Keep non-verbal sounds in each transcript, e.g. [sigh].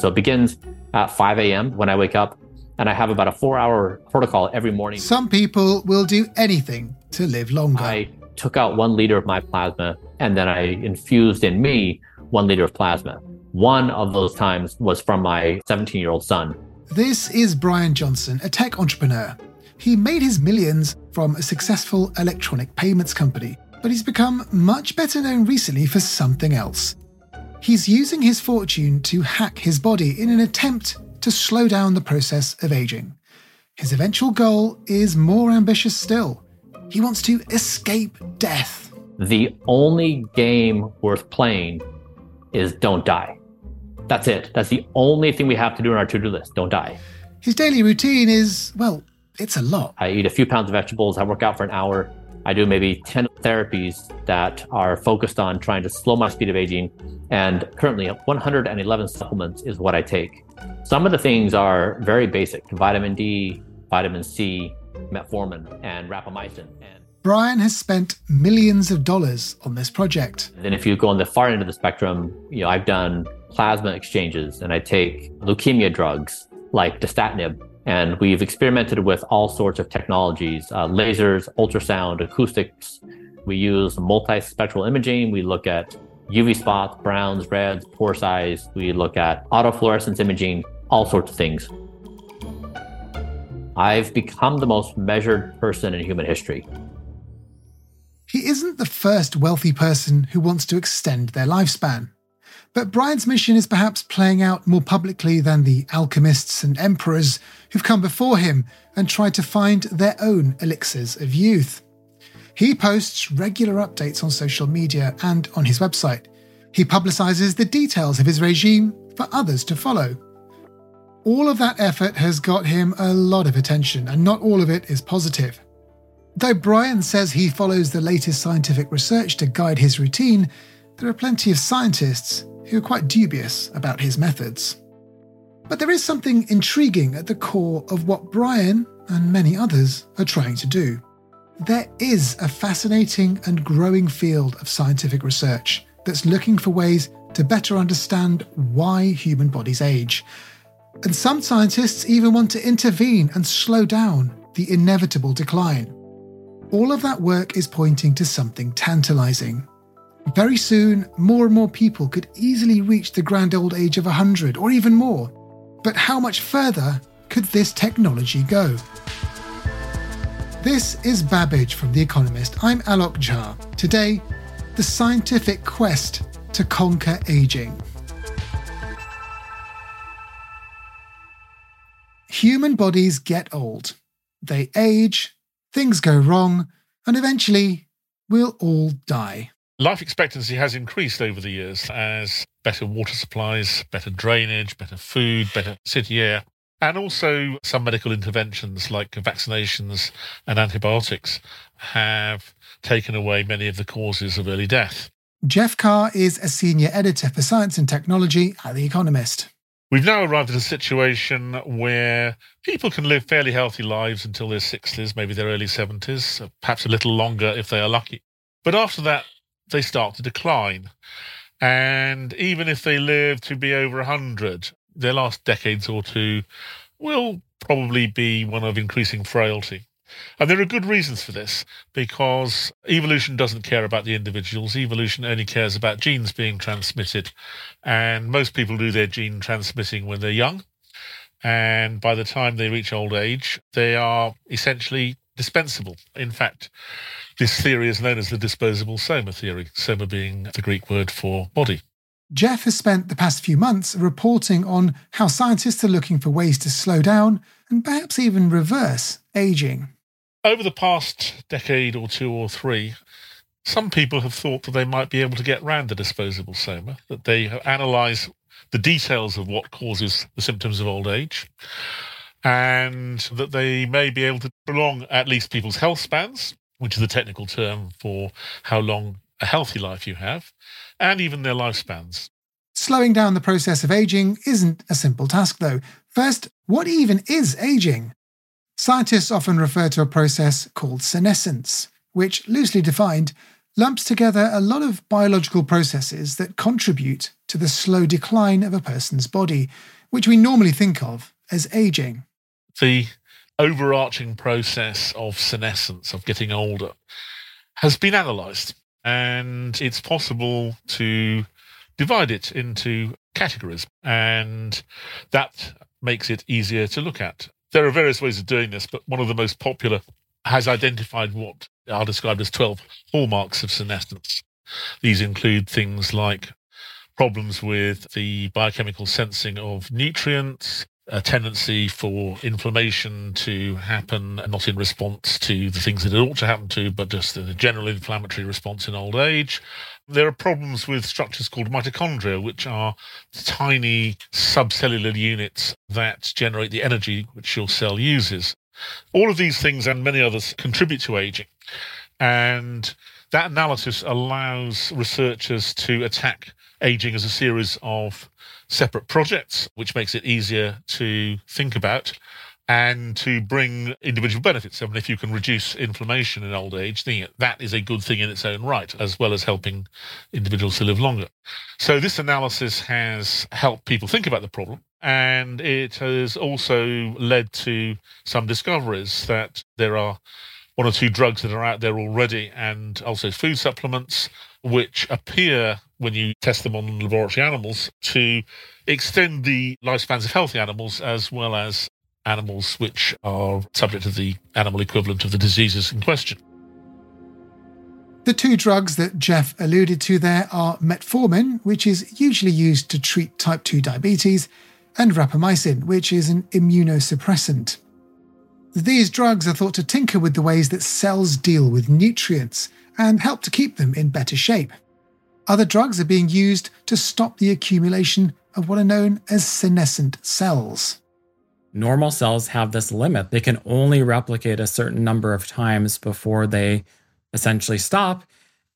So it begins at 5 a.m. when I wake up, and I have about a four hour protocol every morning. Some people will do anything to live longer. I took out one liter of my plasma, and then I infused in me one liter of plasma. One of those times was from my 17 year old son. This is Bryan Johnson, a tech entrepreneur. He made his millions from a successful electronic payments company, but he's become much better known recently for something else. He's using his fortune to hack his body in an attempt to slow down the process of aging. His eventual goal is more ambitious still. He wants to escape death. The only game worth playing is don't die. That's it. That's the only thing we have to do on our to do list. Don't die. His daily routine is, well, it's a lot. I eat a few pounds of vegetables. I work out for an hour. I do maybe 10 therapies that are focused on trying to slow my speed of aging. And currently, 111 supplements is what I take. Some of the things are very basic vitamin D, vitamin C, metformin, and rapamycin. And Bryan has spent millions of dollars on this project. then if you go on the far end of the spectrum, you know, I've done plasma exchanges and I take leukemia drugs like dasatinib and we've experimented with all sorts of technologies uh, lasers, ultrasound, acoustics. We use multispectral imaging. We look at UV spots, browns, reds, pore size. We look at autofluorescence imaging, all sorts of things. I've become the most measured person in human history. He isn't the first wealthy person who wants to extend their lifespan. But Bryan's mission is perhaps playing out more publicly than the alchemists and emperors who've come before him and tried to find their own elixirs of youth. He posts regular updates on social media and on his website. He publicizes the details of his regime for others to follow. All of that effort has got him a lot of attention, and not all of it is positive. Though Bryan says he follows the latest scientific research to guide his routine, there are plenty of scientists who are quite dubious about his methods. But there is something intriguing at the core of what Bryan and many others are trying to do. There is a fascinating and growing field of scientific research that's looking for ways to better understand why human bodies age. And some scientists even want to intervene and slow down the inevitable decline. All of that work is pointing to something tantalizing. Very soon, more and more people could easily reach the grand old age of 100 or even more. But how much further could this technology go? This is Babbage from The Economist. I'm Alok Jha. Today, the scientific quest to conquer aging. Human bodies get old. They age, things go wrong, and eventually we'll all die. Life expectancy has increased over the years as better water supplies, better drainage, better food, better city air, and also some medical interventions like vaccinations and antibiotics have taken away many of the causes of early death. Geoff Carr is a senior editor for science and technology at The Economist. We've now arrived at a situation where people can live fairly healthy lives until their 60s, maybe their early 70s, perhaps a little longer if they are lucky. But after that, they start to decline. And even if they live to be over 100, their last decades or two will probably be one of increasing frailty. And there are good reasons for this because evolution doesn't care about the individuals. Evolution only cares about genes being transmitted. And most people do their gene transmitting when they're young. And by the time they reach old age, they are essentially dispensable. In fact, this theory is known as the disposable soma theory, soma being the Greek word for body. Geoff has spent the past few months reporting on how scientists are looking for ways to slow down and perhaps even reverse aging. Over the past decade or two or three, some people have thought that they might be able to get around the disposable soma, that they have analysed the details of what causes the symptoms of old age, and that they may be able to prolong at least people's health spans, which is the technical term for how long a healthy life you have, and even their lifespans. Slowing down the process of aging isn't a simple task, though. First, what even is aging? Scientists often refer to a process called senescence, which, loosely defined, lumps together a lot of biological processes that contribute to the slow decline of a person's body, which we normally think of as aging. The overarching process of senescence, of getting older, has been analysed, and it's possible to divide it into categories, and that makes it easier to look at. There are various ways of doing this, but one of the most popular has identified what are described as 12 hallmarks of senescence. These include things like problems with the biochemical sensing of nutrients, a tendency for inflammation to happen not in response to the things that it ought to happen to, but just a general inflammatory response in old age. There are problems with structures called mitochondria, which are tiny subcellular units that generate the energy which your cell uses. All of these things and many others contribute to aging. And that analysis allows researchers to attack aging as a series of separate projects, which makes it easier to think about and to bring individual benefits. I mean, if you can reduce inflammation in old age, then that is a good thing in its own right, as well as helping individuals to live longer. So this analysis has helped people think about the problem. And it has also led to some discoveries that there are one or two drugs that are out there already, and also food supplements, which appear when you test them on laboratory animals to extend the lifespans of healthy animals as well as animals which are subject to the animal equivalent of the diseases in question. The two drugs that Geoff alluded to there are metformin, which is usually used to treat type 2 diabetes, and rapamycin, which is an immunosuppressant. These drugs are thought to tinker with the ways that cells deal with nutrients and help to keep them in better shape. Other drugs are being used to stop the accumulation of what are known as senescent cells. Normal cells have this limit. They can only replicate a certain number of times before they essentially stop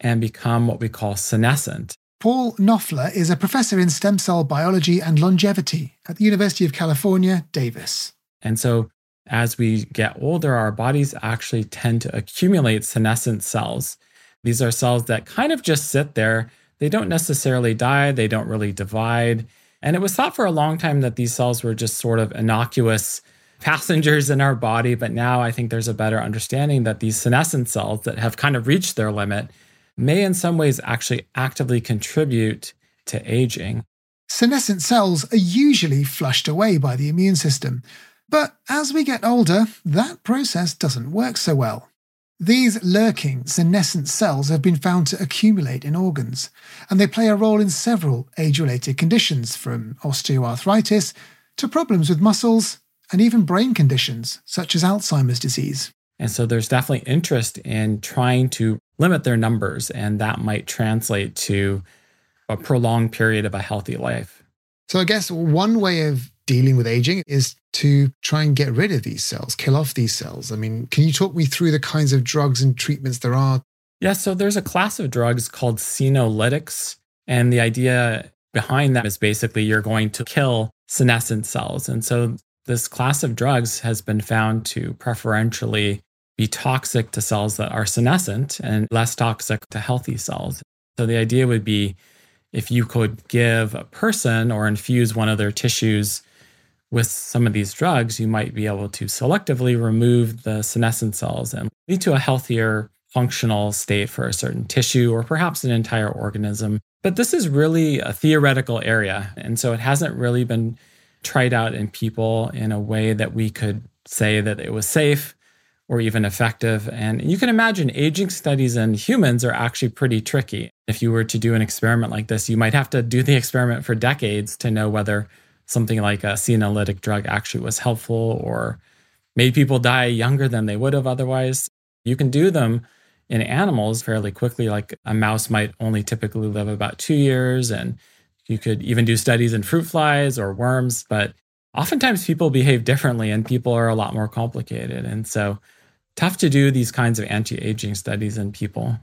and become what we call senescent. Paul Knoepfler is a professor in stem cell biology and longevity at the University of California, Davis. And so, as we get older, our bodies actually tend to accumulate senescent cells. These are cells that kind of just sit there. They don't necessarily die, they don't really divide. And it was thought for a long time that these cells were just sort of innocuous [laughs] passengers in our body. But now I think there's a better understanding that these senescent cells that have kind of reached their limit may, in some ways, actually actively contribute to aging. Senescent cells are usually flushed away by the immune system. But as we get older, that process doesn't work so well. These lurking senescent cells have been found to accumulate in organs, and they play a role in several age related conditions, from osteoarthritis to problems with muscles and even brain conditions such as Alzheimer's disease. And so there's definitely interest in trying to limit their numbers, and that might translate to a prolonged period of a healthy life. So, I guess one way of dealing with aging is to try and get rid of these cells, kill off these cells. I mean, can you talk me through the kinds of drugs and treatments there are? Yeah, so there's a class of drugs called senolytics. And the idea behind that is basically you're going to kill senescent cells. And so this class of drugs has been found to preferentially be toxic to cells that are senescent and less toxic to healthy cells. So the idea would be if you could give a person or infuse one of their tissues with some of these drugs, you might be able to selectively remove the senescent cells and lead to a healthier functional state for a certain tissue or perhaps an entire organism. But this is really a theoretical area. And so it hasn't really been tried out in people in a way that we could say that it was safe or even effective. And you can imagine aging studies in humans are actually pretty tricky. If you were to do an experiment like this, you might have to do the experiment for decades to know whether something like uh, a senolytic drug actually was helpful or made people die younger than they would have otherwise. You can do them in animals fairly quickly. Like a mouse might only typically live about two years, and you could even do studies in fruit flies or worms. But oftentimes people behave differently, and people are a lot more complicated. And so, tough to do these kinds of anti aging studies in people.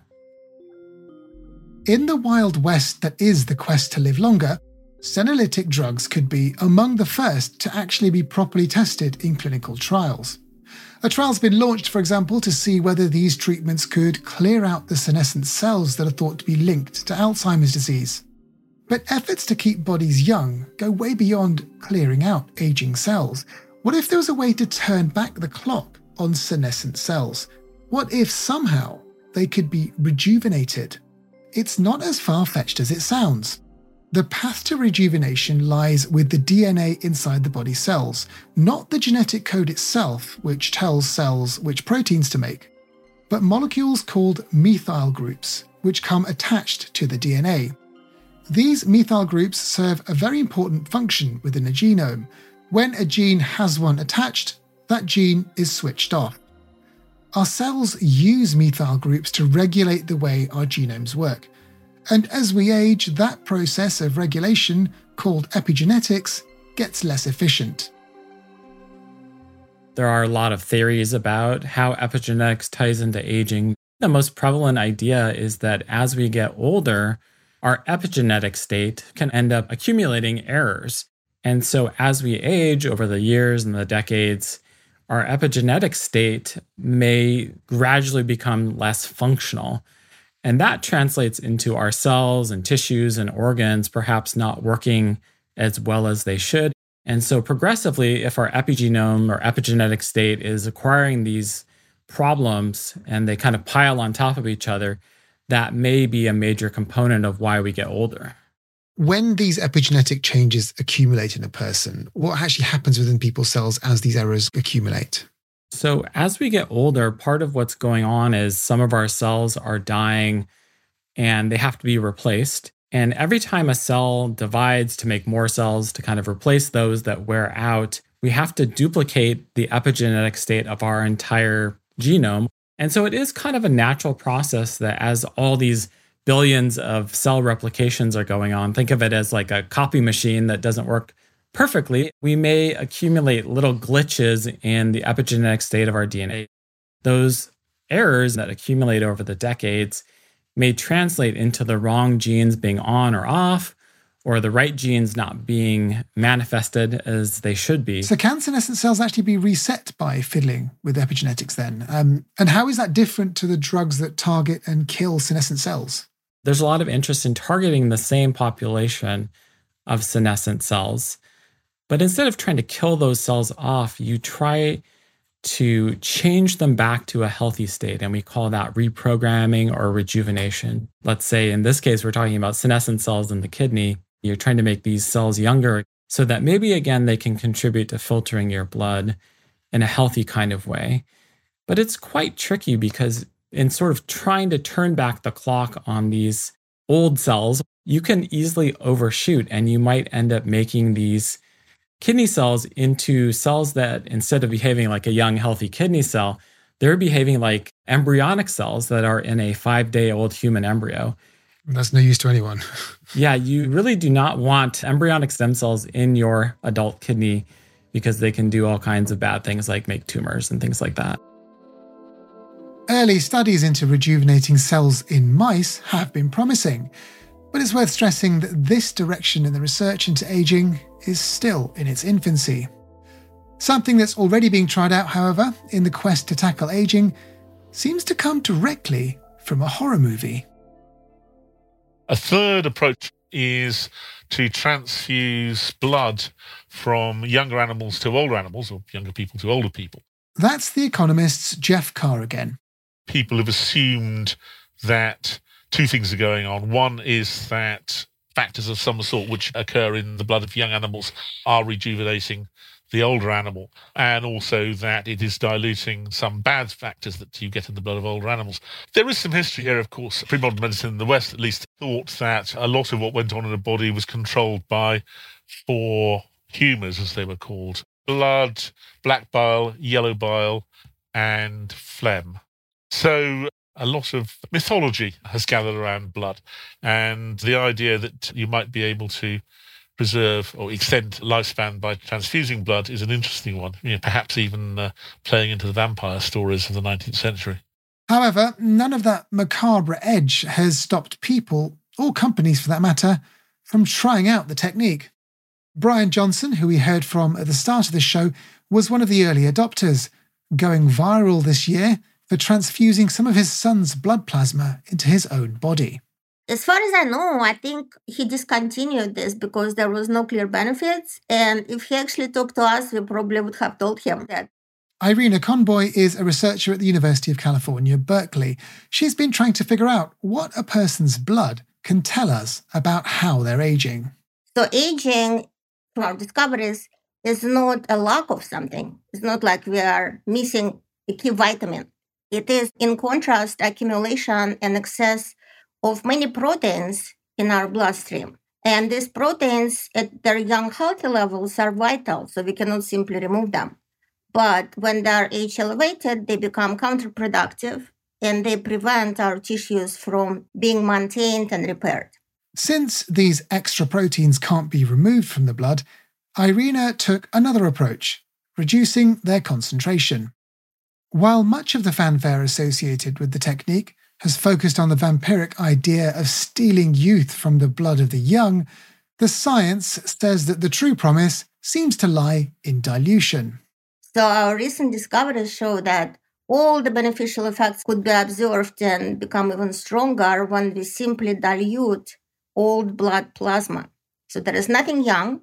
In the Wild West that is the quest to live longer, senolytic drugs could be among the first to actually be properly tested in clinical trials. A trial's been launched, for example, to see whether these treatments could clear out the senescent cells that are thought to be linked to Alzheimer's disease. But efforts to keep bodies young go way beyond clearing out aging cells. What if there was a way to turn back the clock on senescent cells? What if somehow they could be rejuvenated? It's not as far fetched as it sounds. The path to rejuvenation lies with the DNA inside the body cells, not the genetic code itself, which tells cells which proteins to make, but molecules called methyl groups, which come attached to the DNA. These methyl groups serve a very important function within a genome. When a gene has one attached, that gene is switched off. Our cells use methyl groups to regulate the way our genomes work. And as we age, that process of regulation, called epigenetics, gets less efficient. There are a lot of theories about how epigenetics ties into aging. The most prevalent idea is that as we get older, our epigenetic state can end up accumulating errors. And so as we age over the years and the decades, our epigenetic state may gradually become less functional. And that translates into our cells and tissues and organs perhaps not working as well as they should. And so, progressively, if our epigenome or epigenetic state is acquiring these problems and they kind of pile on top of each other, that may be a major component of why we get older. When these epigenetic changes accumulate in a person, what actually happens within people's cells as these errors accumulate? So, as we get older, part of what's going on is some of our cells are dying and they have to be replaced. And every time a cell divides to make more cells to kind of replace those that wear out, we have to duplicate the epigenetic state of our entire genome. And so it is kind of a natural process that as all these billions of cell replications are going on, think of it as like a copy machine that doesn't work perfectly, we may accumulate little glitches in the epigenetic state of our DNA. Those errors that accumulate over the decades may translate into the wrong genes being on or off, or the right genes not being manifested as they should be. So, can senescent cells actually be reset by fiddling with epigenetics then? Um, and how is that different to the drugs that target and kill senescent cells? There's a lot of interest in targeting the same population of senescent cells. But instead of trying to kill those cells off, you try to change them back to a healthy state. And we call that reprogramming or rejuvenation. Let's say in this case, we're talking about senescent cells in the kidney. You're trying to make these cells younger so that maybe again they can contribute to filtering your blood in a healthy kind of way. But it's quite tricky because in sort of trying to turn back the clock on these old cells, you can easily overshoot and you might end up making these kidney cells into cells that instead of behaving like a young, healthy kidney cell, they're behaving like embryonic cells that are in a five day old human embryo. That's no use to anyone. [laughs] yeah, you really do not want embryonic stem cells in your adult kidney because they can do all kinds of bad things like make tumors and things like that. Early studies into rejuvenating cells in mice have been promising, but it's worth stressing that this direction in the research into aging is still in its infancy. Something that's already being tried out, however, in the quest to tackle aging, seems to come directly from a horror movie. A third approach is to transfuse blood from younger animals to older animals, or younger people to older people. That's The Economist's Geoff Carr again. People have assumed that two things are going on. One is that factors of some sort which occur in the blood of young animals are rejuvenating the older animal, and also that it is diluting some bad factors that you get in the blood of older animals. There is some history here, of course. Pre modern medicine in the West, at least, thought that a lot of what went on in the body was controlled by four humours, as they were called blood, black bile, yellow bile, and phlegm. So a lot of mythology has gathered around blood and the idea that you might be able to preserve or extend lifespan by transfusing blood is an interesting one, you know, perhaps even uh, playing into the vampire stories of the 19th century. However, none of that macabre edge has stopped people, or companies for that matter, from trying out the technique. Bryan Johnson, who we heard from at the start of the show, was one of the early adopters, going viral this year for transfusing some of his son's blood plasma into his own body. As far as I know, I think he discontinued this because there was no clear benefits. And if he actually talked to us, we probably would have told him that. Irina Conboy is a researcher at the University of California, Berkeley. She's been trying to figure out what a person's blood can tell us about how they're aging. So, aging, from our discoveries, is not a lack of something. It's not like we are missing a key vitamin. It is, in contrast, accumulation and excess of many proteins in our bloodstream. And these proteins at their young healthy levels are vital, so we cannot simply remove them. But when they are age elevated, they become counterproductive and they prevent our tissues from being maintained and repaired. Since these extra proteins can't be removed from the blood, Irina took another approach, reducing their concentration. While much of the fanfare associated with the technique has focused on the vampiric idea of stealing youth from the blood of the young, the science says that the true promise seems to lie in dilution. So, our recent discoveries show that all the beneficial effects could be observed and become even stronger when we simply dilute old blood plasma. So, there is nothing young.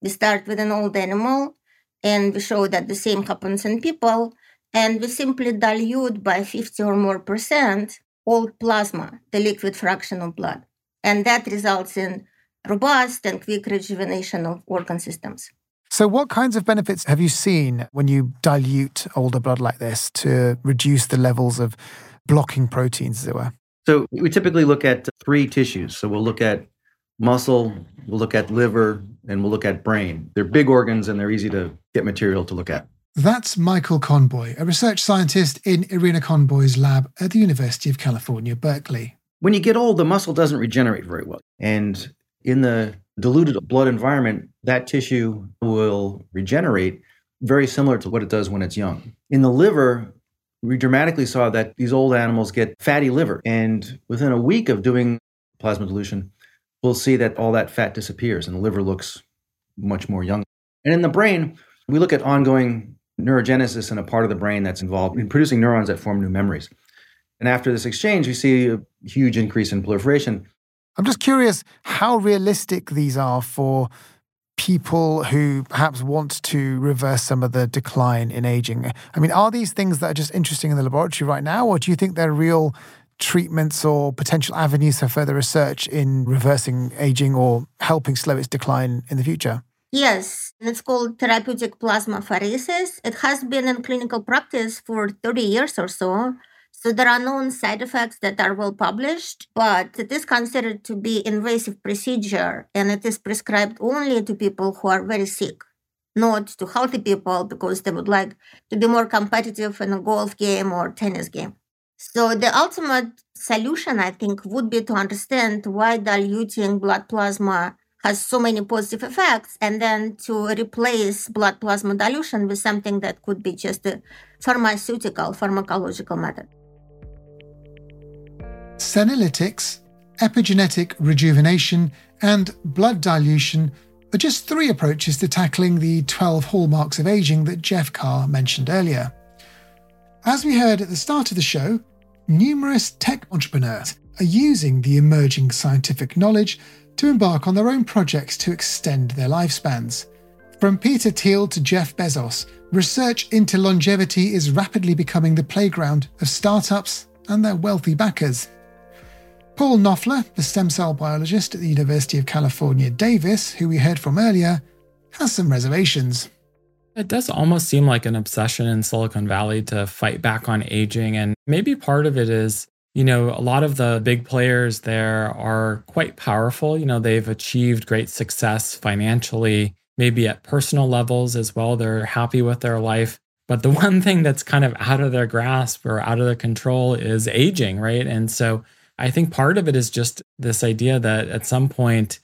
We start with an old animal and we show that the same happens in people, and we simply dilute by 50 or more percent old plasma, the liquid fraction of blood. And that results in robust and quick rejuvenation of organ systems. So, what kinds of benefits have you seen when you dilute older blood like this to reduce the levels of blocking proteins, as it were? So, we typically look at three tissues. So, we'll look at muscle, we'll look at liver, and we'll look at brain. They're big organs and they're easy to get material to look at. That's Michael Conboy, a research scientist in Irina Conboy's lab at the University of California, Berkeley. When you get old, the muscle doesn't regenerate very well. And in the diluted blood environment, that tissue will regenerate very similar to what it does when it's young. In the liver, we dramatically saw that these old animals get fatty liver. And within a week of doing plasma dilution, we'll see that all that fat disappears and the liver looks much more young. And in the brain, we look at ongoing neurogenesis in a part of the brain that's involved in producing neurons that form new memories. And after this exchange, we see a huge increase in proliferation. I'm just curious how realistic these are for people who perhaps want to reverse some of the decline in aging. I mean, are these things that are just interesting in the laboratory right now, or do you think they're real treatments or potential avenues for further research in reversing aging or helping slow its decline in the future? Yes, it's called therapeutic plasmapheresis. It has been in clinical practice for 30 years or so. So there are known side effects that are well published, but it is considered to be invasive procedure and it is prescribed only to people who are very sick, not to healthy people because they would like to be more competitive in a golf game or tennis game. So the ultimate solution, I think, would be to understand why diluting blood plasma has so many positive effects and then to replace blood plasma dilution with something that could be just a pharmaceutical pharmacological method. Senolytics epigenetic rejuvenation and blood dilution are just three approaches to tackling the 12 hallmarks of aging that geoff carr mentioned earlier. As we heard at the start of the show numerous tech entrepreneurs are using the emerging scientific knowledge to embark on their own projects to extend their lifespans. From Peter Thiel to Jeff Bezos, research into longevity is rapidly becoming the playground of startups and their wealthy backers. Paul Knoepfler, the stem cell biologist at the University of California, Davis, who we heard from earlier, has some reservations. It does almost seem like an obsession in Silicon Valley to fight back on aging. And maybe part of it is you know, a lot of the big players there are quite powerful. You know, they've achieved great success financially, maybe at personal levels as well. They're happy with their life. But the [laughs] one thing that's kind of out of their grasp or out of their control is aging, right? And so I think part of it is just this idea that at some point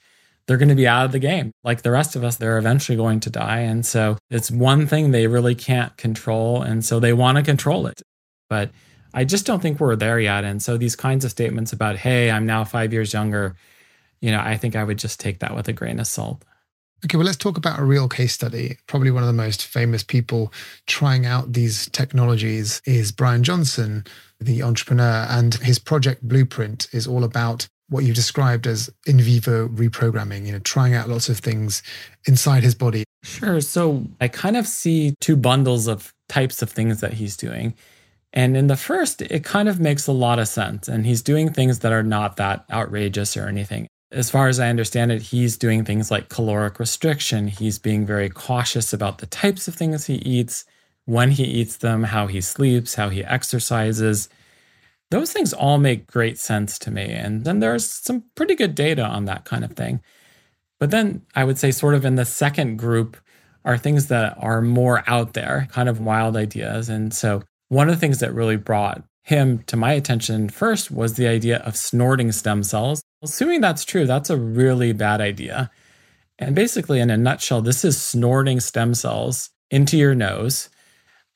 they're going to be out of the game. Like the rest of us, they're eventually going to die. And so it's one thing they really can't control. And so they want to control it. But I just don't think we're there yet. And so these kinds of statements about, hey, I'm now five years younger, you know, I think I would just take that with a grain of salt. Okay, well, let's talk about a real case study. Probably one of the most famous people trying out these technologies is Bryan Johnson, the entrepreneur, and his project Blueprint is all about what you've described as in vivo reprogramming, you know, trying out lots of things inside his body. Sure. So I kind of see two bundles of types of things that he's doing. And in the first, it kind of makes a lot of sense. And he's doing things that are not that outrageous or anything. As far as I understand it, he's doing things like caloric restriction. He's being very cautious about the types of things he eats, when he eats them, how he sleeps, how he exercises. Those things all make great sense to me. And then there's some pretty good data on that kind of thing. But then I would say, sort of in the second group, are things that are more out there, kind of wild ideas. And so one of the things that really brought him to my attention first was the idea of snorting stem cells. Assuming that's true, that's a really bad idea. And basically, in a nutshell, this is snorting stem cells into your nose,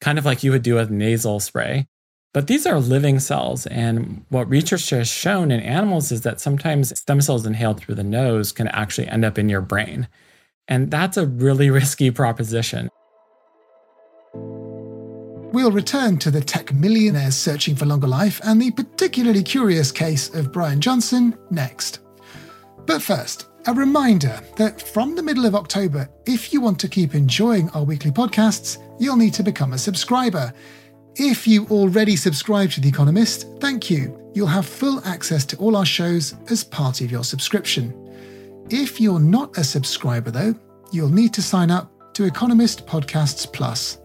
kind of like you would do with nasal spray. But these are living cells. And what research has shown in animals is that sometimes stem cells inhaled through the nose can actually end up in your brain. And that's a really [laughs] risky proposition. We'll return to the tech millionaires searching for longer life and the particularly curious case of Bryan Johnson next. But first, a reminder that from the middle of October, if you want to keep enjoying our weekly podcasts, you'll need to become a subscriber. If you already subscribe to The Economist, thank you. You'll have full access to all our shows as part of your subscription. If you're not a subscriber, though, you'll need to sign up to Economist Podcasts Plus.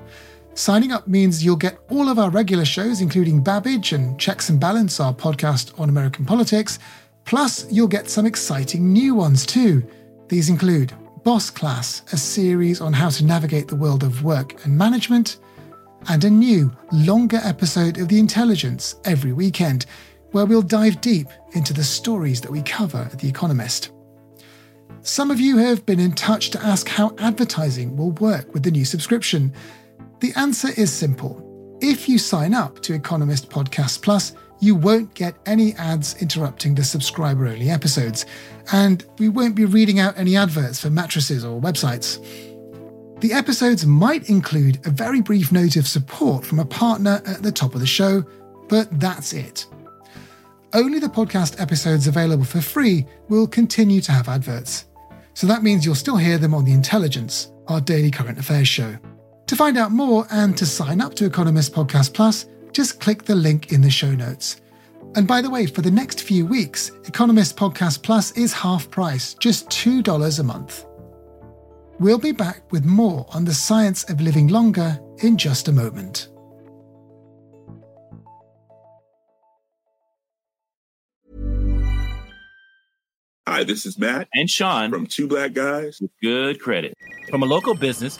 Signing up means you'll get all of our regular shows, including Babbage and Checks and Balance, our podcast on American politics. Plus, you'll get some exciting new ones too. These include Boss Class, a series on how to navigate the world of work and management, and a new, longer episode of The Intelligence every weekend, where we'll dive deep into the stories that we cover at The Economist. Some of you have been in touch to ask how advertising will work with the new subscription. The answer is simple. If you sign up to Economist Podcast Plus, you won't get any ads interrupting the subscriber only episodes, and we won't be reading out any adverts for mattresses or websites. The episodes might include a very brief note of support from a partner at the top of the show, but that's it. Only the podcast episodes available for free will continue to have adverts. So that means you'll still hear them on The Intelligence, our daily current affairs show. To find out more and to sign up to Economist Podcast Plus, just click the link in the show notes. And by the way, for the next few weeks, Economist Podcast Plus is half price, just $2 a month. We'll be back with more on the science of living longer in just a moment. Hi, this is Matt And Sean from Two Black Guys. with good credit. From a local business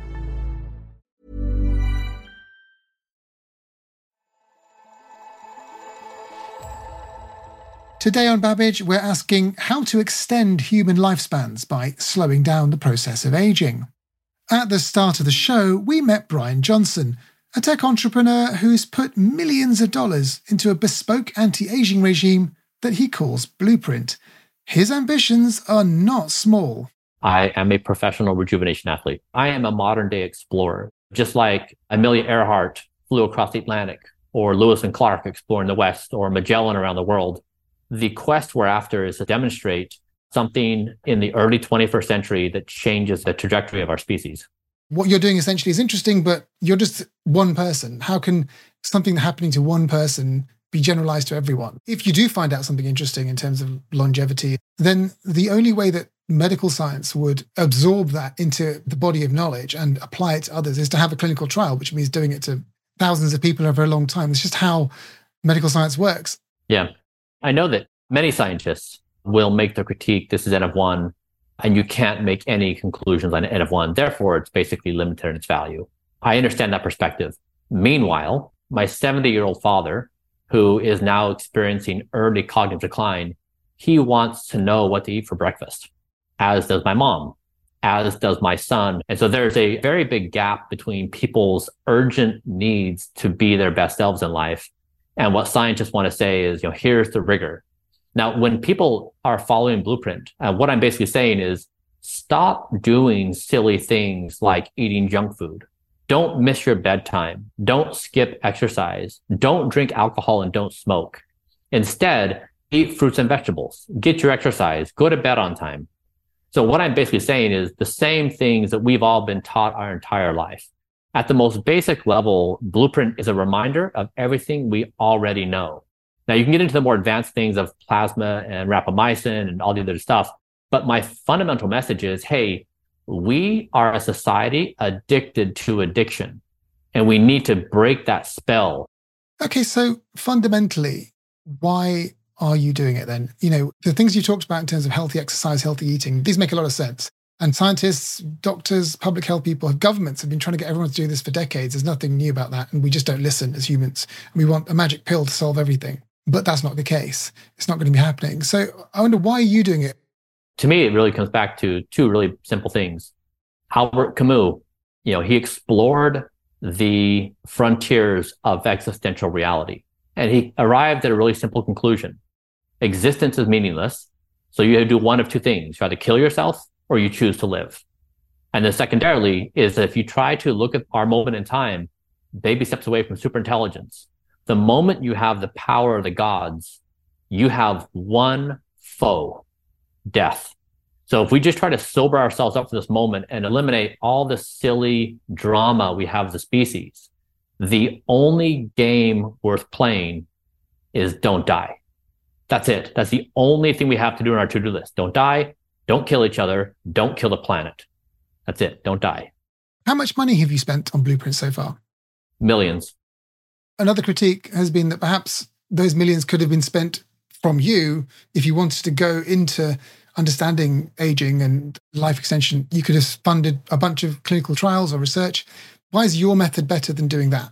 Today on Babbage, we're asking how to extend human lifespans by slowing down the process of aging. At the start of the show, we met Bryan Johnson, a tech entrepreneur who's put millions of dollars into a bespoke anti aging regime that he calls Blueprint. His ambitions are not small. I am a professional rejuvenation athlete. I am a modern day explorer, just like Amelia Earhart flew across the Atlantic, or Lewis and Clark exploring the West, or Magellan around the world. The quest we're after is to demonstrate something in the early 21st century that changes the trajectory of our species. What you're doing essentially is interesting, but you're just one person. How can something happening to one person be generalized to everyone. If you do find out something interesting in terms of longevity, then the only way that medical science would absorb that into the body of knowledge and apply it to others is to have a clinical trial, which means doing it to thousands of people over a long time. It's just how medical science works. Yeah. I know that many scientists will make the critique this is N of one, and you can't make any conclusions on N of one. Therefore, it's basically limited in its value. I understand that perspective. Meanwhile, my 70 year old father, who is now experiencing early cognitive decline, he wants to know what to eat for breakfast, as does my mom, as does my son. And so there's a very big gap between people's urgent needs to be their best selves in life and what scientists want to say is, you know, here's the rigor. Now, when people are following blueprint, uh, what I'm basically saying is stop doing silly things like eating junk food. Don't miss your bedtime. Don't skip exercise. Don't drink alcohol and don't smoke. Instead, eat fruits and vegetables. Get your exercise. Go to bed on time. So what I'm basically saying is the same things that we've all been taught our entire life. At the most basic level, Blueprint is a reminder of everything we already know. Now you can get into the more advanced things of plasma and rapamycin and all the other stuff. But my fundamental message is, hey, we are a society addicted to addiction and we need to break that spell. Okay. So fundamentally, why are you doing it then? You know, the things you talked about in terms of healthy exercise, healthy eating, these make a lot of sense. And scientists, doctors, public health people, governments have been trying to get everyone to do this for decades. There's nothing new about that. And we just don't listen as humans. We want a magic pill to solve everything. But that's not the case. It's not going to be happening. So I wonder why are you doing it? To me, it really comes back to two really simple things. Albert Camus, you know, he explored the frontiers of existential reality. And he arrived at a really simple conclusion. Existence is meaningless. So you have to do one of two things. You either kill yourself or you choose to live. And then secondarily is that if you try to look at our moment in time, baby steps away from superintelligence. The moment you have the power of the gods, you have one foe, death. So if we just try to sober ourselves up for this moment and eliminate all the silly drama we have as a species, the only game worth playing is don't die. That's it. That's the only thing we have to do on our to-do list. Don't die, don't kill each other. Don't kill the planet. That's it. Don't die. How much money have you spent on Blueprint so far? Millions. Another critique has been that perhaps those millions could have been spent from you if you wanted to go into understanding aging and life extension. You could have funded a bunch of clinical trials or research. Why is your method better than doing that?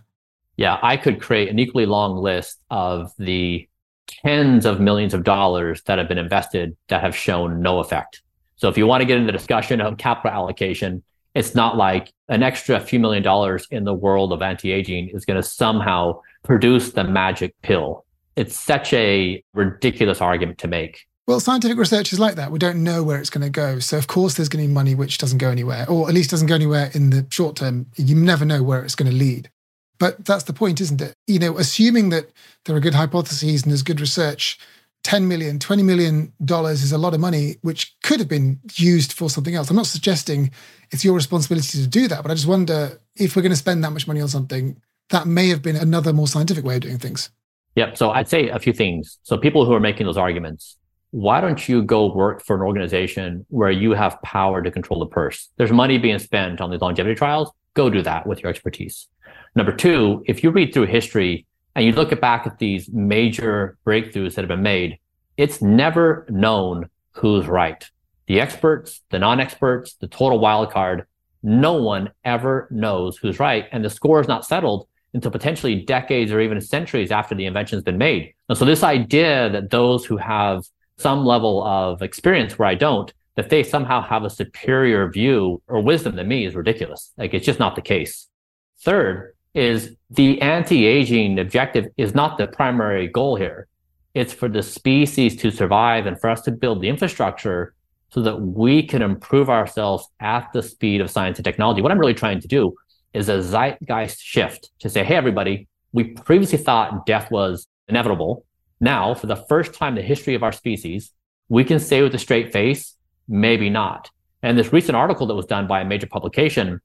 Yeah, I could create an equally long list of the tens of millions of dollars that have been invested that have shown no effect. So if you want to get into the discussion of capital allocation, it's not like an extra few million dollars in the world of anti-aging is going to somehow produce the magic pill. It's such a ridiculous argument to make. Well, scientific research is like that. We don't know where it's going to go. So, of course, there's going to be money which doesn't go anywhere, or at least doesn't go anywhere in the short term. You never know where it's going to lead. But that's the point, isn't it? You know, assuming that there are good hypotheses and there's good research, 10 million, 20 million dollars is a lot of money, which could have been used for something else. I'm not suggesting it's your responsibility to do that, but I just wonder if we're going to spend that much money on something, that may have been another more scientific way of doing things. Yep. So I'd say a few things. So people who are making those arguments, why don't you go work for an organization where you have power to control the purse? There's money being spent on these longevity trials. Go do that with your expertise. Number two, if you read through history and you look back at these major breakthroughs that have been made, it's never known who's right. The experts, the non-experts, the total wild card, no one ever knows who's right. And the score is not settled until potentially decades or even centuries after the invention's been made. And so this idea that those who have some level of experience where I don't, that they somehow have a superior view or wisdom than me is ridiculous. Like it's just not the case. Third, is the anti-aging objective is not the primary goal here. It's for the species to survive and for us to build the infrastructure so that we can improve ourselves at the speed of science and technology. What I'm really trying to do is a zeitgeist shift to say, hey, everybody, we previously thought death was inevitable. Now, for the first time in the history of our species, we can say with a straight face, maybe not. And this recent article that was done by a major publication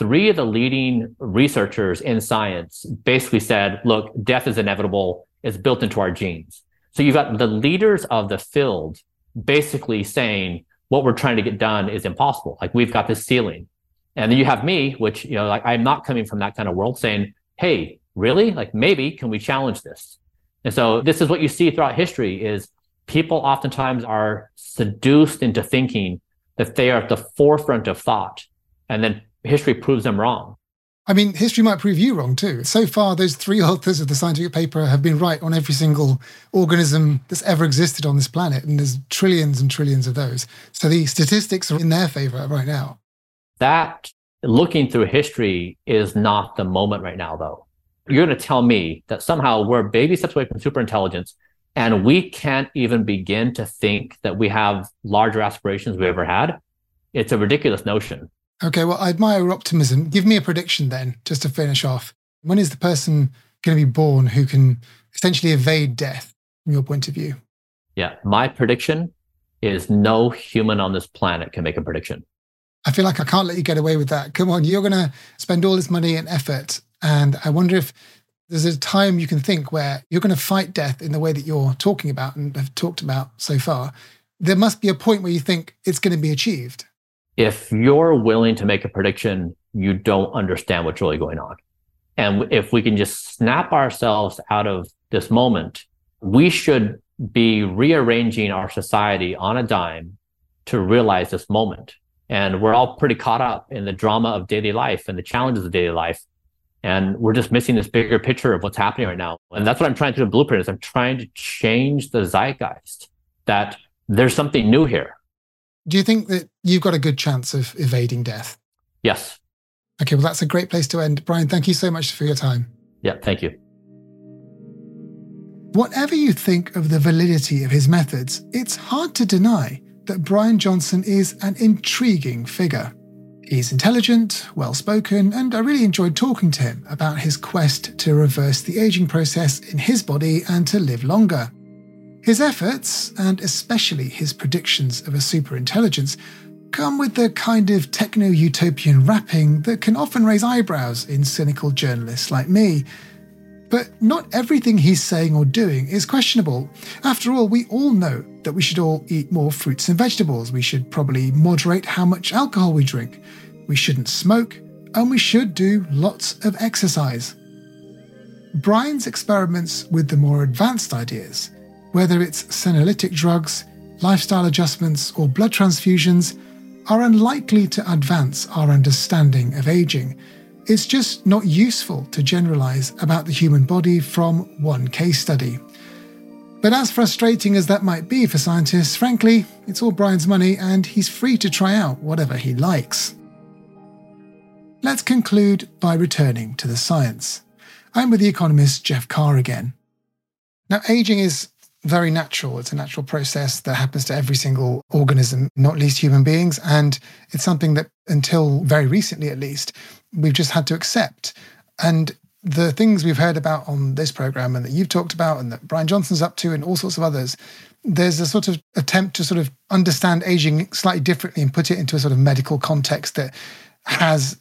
three of the leading researchers in science basically said, look, death is inevitable, it's built into our genes. So you've got the leaders of the field basically saying what we're trying to get done is impossible. Like we've got this ceiling. And then you have me, which, you know, like I'm not coming from that kind of world saying, hey, really? Like maybe can we challenge this? And so this is what you see throughout history is people oftentimes are seduced into thinking that they are at the forefront of thought. And then history proves them wrong. I mean, history might prove you wrong too. So far, those three authors of the scientific paper have been right on every single organism that's ever existed on this planet. And there's trillions and trillions of those. So the statistics are in their favor right now. That looking through history is not the moment right now, though. You're going to tell me that somehow we're baby steps away from superintelligence and we can't even begin to think that we have larger aspirations we ever had. It's a ridiculous notion. Okay, well, I admire your optimism. Give me a prediction then, just to finish off. When is the person going to be born who can essentially evade death from your point of view? Yeah, my prediction is no human on this planet can make a prediction. I feel like I can't let you get away with that. Come on, you're going to spend all this money and effort. And I wonder if there's a time you can think where you're going to fight death in the way that you're talking about and have talked about so far. There must be a point where you think it's going to be achieved. If you're willing to make a prediction, you don't understand what's really going on. And if we can just snap ourselves out of this moment, we should be rearranging our society on a dime to realize this moment. And we're all pretty caught up in the drama of daily life and the challenges of daily life. And we're just missing this bigger picture of what's happening right now. And that's what I'm trying to do in Blueprint is I'm trying to change the zeitgeist that there's something new here. Do you think that you've got a good chance of evading death? Yes. Okay, well, that's a great place to end. Bryan, thank you so much for your time. Yeah, thank you. Whatever you think of the validity of his methods, it's hard to deny that Bryan Johnson is an intriguing figure. He's intelligent, well spoken, and I really enjoyed talking to him about his quest to reverse the aging process in his body and to live longer. His efforts, and especially his predictions of a superintelligence, come with the kind of techno utopian wrapping that can often raise eyebrows in cynical journalists like me. But not everything he's saying or doing is questionable. After all, we all know that we should all eat more fruits and vegetables. We should probably moderate how much alcohol we drink. We shouldn't smoke. And we should do lots of exercise. Bryan's experiments with the more advanced ideas, whether it's senolytic drugs, lifestyle adjustments, or blood transfusions, are unlikely to advance our understanding of aging it's just not useful to generalize about the human body from one case study. But as frustrating as that might be for scientists, frankly, it's all Bryan's money and he's free to try out whatever he likes. Let's conclude by returning to the science. I'm with the economist Geoff Carr again. Now, aging is very natural. It's a natural process that happens to every single organism, not least human beings. And it's something that, until very recently at least, we've just had to accept. And the things we've heard about on this program and that you've talked about and that Bryan Johnson's up to and all sorts of others, there's a sort of attempt to sort of understand aging slightly differently and put it into a sort of medical context that has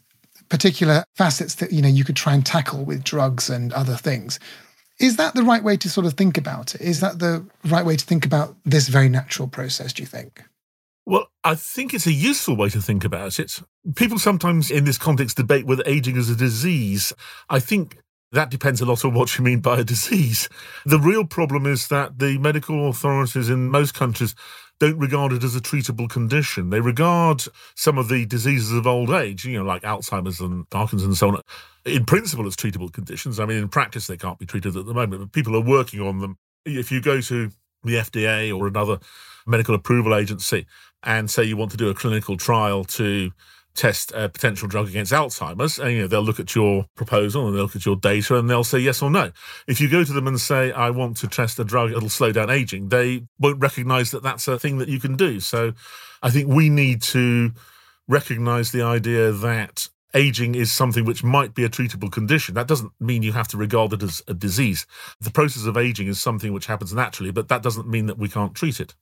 particular facets that you know you could try and tackle with drugs and other things. Is that the right way to sort of think about it? Is that the right way to think about this very natural process, do you think? Well, I think it's a useful way to think about it. People sometimes in this context debate whether aging is a disease. I think that depends a lot on what you mean by a disease. The real problem is that the medical authorities in most countries don't regard it as a treatable condition. They regard some of the diseases of old age, you know, like Alzheimer's and Parkinson's and so on, in principle as treatable conditions. I mean, in practice, they can't be treated at the moment, but people are working on them. If you go to the FDA or another medical approval agency and say you want to do a clinical trial to test a potential drug against Alzheimer's, and you know they'll look at your proposal and they'll look at your data and they'll say yes or no. If you go to them and say I want to test a drug that'll slow down aging, they won't recognise that that's a thing that you can do. So, I think we need to recognise the idea that aging is something which might be a treatable condition. That doesn't mean you have to regard it as a disease. The process of aging is something which happens naturally, but that doesn't mean that we can't treat it.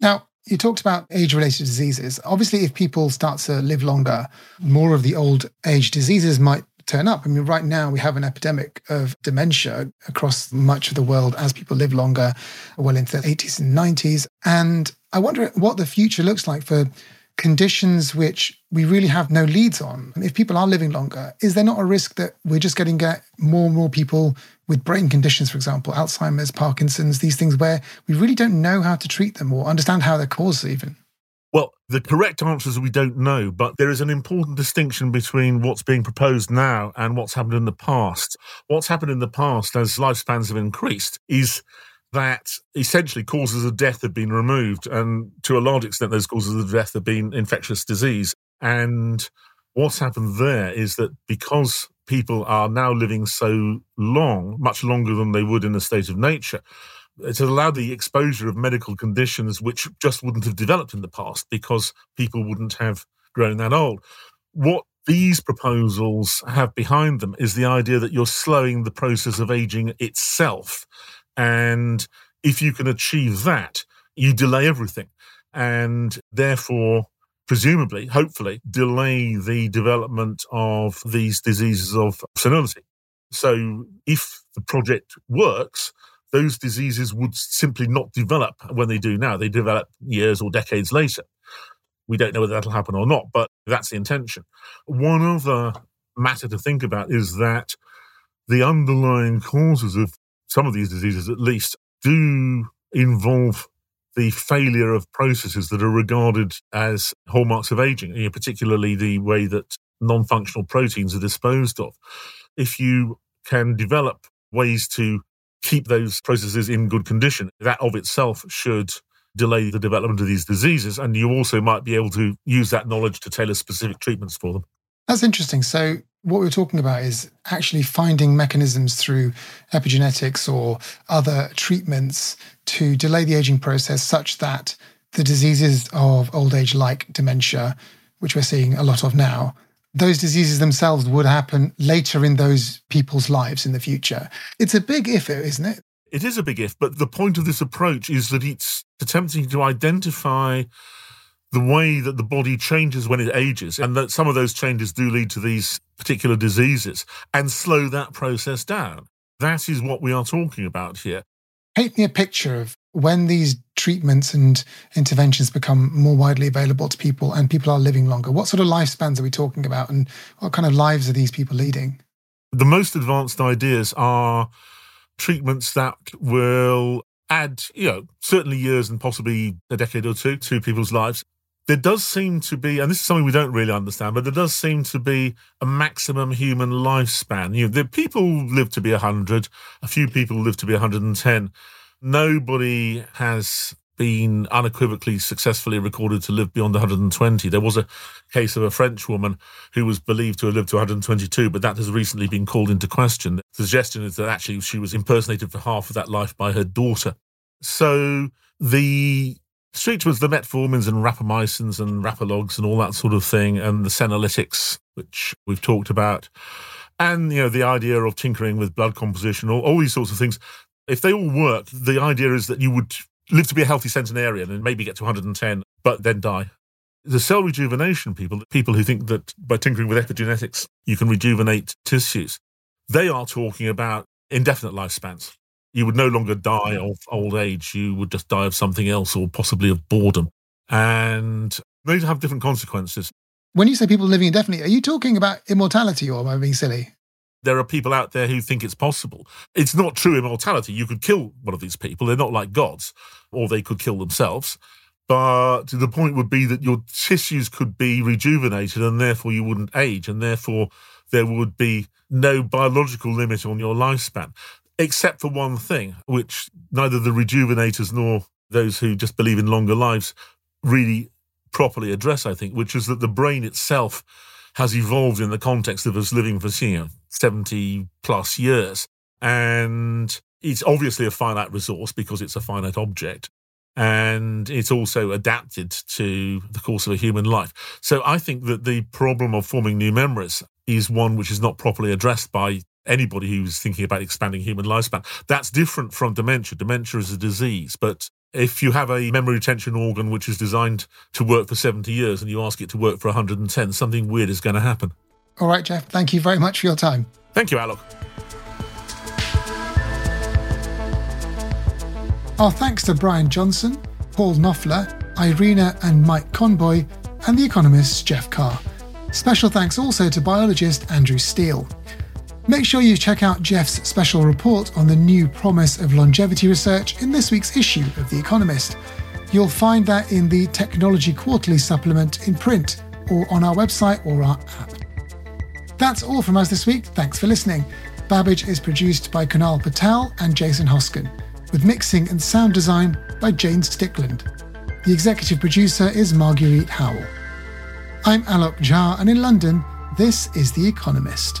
Now, You talked about age related diseases. Obviously, if people start to live longer, more of the old age diseases might turn up. I mean, right now we have an epidemic of dementia across much of the world as people live longer, well into the 80s and 90s. And I wonder what the future looks like for conditions which we really have no leads on. If people are living longer, is there not a risk that we're just getting get more and more people with brain conditions, for example, Alzheimer's, Parkinson's, these things where we really don't know how to treat them or understand how they're caused even? Well, the correct answer is we don't know, but there is an important distinction between what's being proposed now and what's happened in the past. What's happened in the past as lifespans have increased is that essentially causes of death have been removed. And to a large extent, those causes of death have been infectious disease. And what's happened there is that because people are now living so long, much longer than they would in a state of nature, it's allowed the exposure of medical conditions which just wouldn't have developed in the past because people wouldn't have grown that old. What these proposals have behind them is the idea that you're slowing the process of aging itself. And if you can achieve that, you delay everything. And therefore, presumably, hopefully, delay the development of these diseases of senility. So if the project works, those diseases would simply not develop when they do now. They develop years or decades later. We don't know whether that'll happen or not, but that's the intention. One other matter to think about is that the underlying causes of some of these diseases, at least, do involve the failure of processes that are regarded as hallmarks of aging, you know, particularly the way that non functional proteins are disposed of. If you can develop ways to keep those processes in good condition. That of itself should delay the development of these diseases. And you also might be able to use that knowledge to tailor specific treatments for them. That's interesting. So, what we're talking about is actually finding mechanisms through epigenetics or other treatments to delay the aging process such that the diseases of old age, like dementia, which we're seeing a lot of now, those diseases themselves would happen later in those people's lives in the future. It's a big if, isn't it? It is a big if, but the point of this approach is that it's attempting to identify the way that the body changes when it ages, and that some of those changes do lead to these particular diseases, and slow that process down. That is what we are talking about here. Paint me a picture of when these treatments and interventions become more widely available to people and people are living longer, what sort of lifespans are we talking about and what kind of lives are these people leading? The most advanced ideas are treatments that will add, you know, certainly years and possibly a decade or two to people's lives. There does seem to be, and this is something we don't really understand, but there does seem to be a maximum human lifespan. You know, the people live to be 100, a few people live to be 110 nobody has been unequivocally successfully recorded to live beyond 120. There was a case of a French woman who was believed to have lived to 122, but that has recently been called into question. The suggestion is that actually she was impersonated for half of that life by her daughter. So the treatments, the metformins and rapamycins and rapalogs and all that sort of thing, and the senolytics, which we've talked about, and you know the idea of tinkering with blood composition, all, all these sorts of things, if they all work, the idea is that you would live to be a healthy centenarian and maybe get to 110, but then die. The cell rejuvenation people, people who think that by tinkering with epigenetics, you can rejuvenate tissues, they are talking about indefinite lifespans. You would no longer die of old age. You would just die of something else or possibly of boredom. And they have different consequences. When you say people living indefinitely, are you talking about immortality or am I being silly? there are people out there who think it's possible. It's not true immortality. You could kill one of these people. They're not like gods, or they could kill themselves. But the point would be that your tissues could be rejuvenated and therefore you wouldn't age, and therefore there would be no biological limit on your lifespan, except for one thing, which neither the rejuvenators nor those who just believe in longer lives really properly address, I think, which is that the brain itself has evolved in the context of us living for you know, 70 plus years. And it's obviously a finite resource because it's a finite object. And it's also adapted to the course of a human life. So I think that the problem of forming new memories is one which is not properly addressed by anybody who's thinking about expanding human lifespan. That's different from dementia. Dementia is a disease, but if you have a memory retention organ which is designed to work for 70 years and you ask it to work for 110, something weird is going to happen. All right, Geoff, thank you very much for your time. Thank you, Alok. Our thanks to Bryan Johnson, Paul Knoepfler, Irina and Mike Conboy, and The Economist's Geoff Carr. Special thanks also to biologist Andrew Steele. Make sure you check out Geoff's special report on the new promise of longevity research in this week's issue of The Economist. You'll find that in the Technology Quarterly supplement in print or on our website or our app. That's all from us this week. Thanks for listening. Babbage is produced by Kunal Patel and Jason Hosken, with mixing and sound design by Jane Stickland. The executive producer is Marguerite Howell. I'm Alok Jha, and in London, this is The Economist.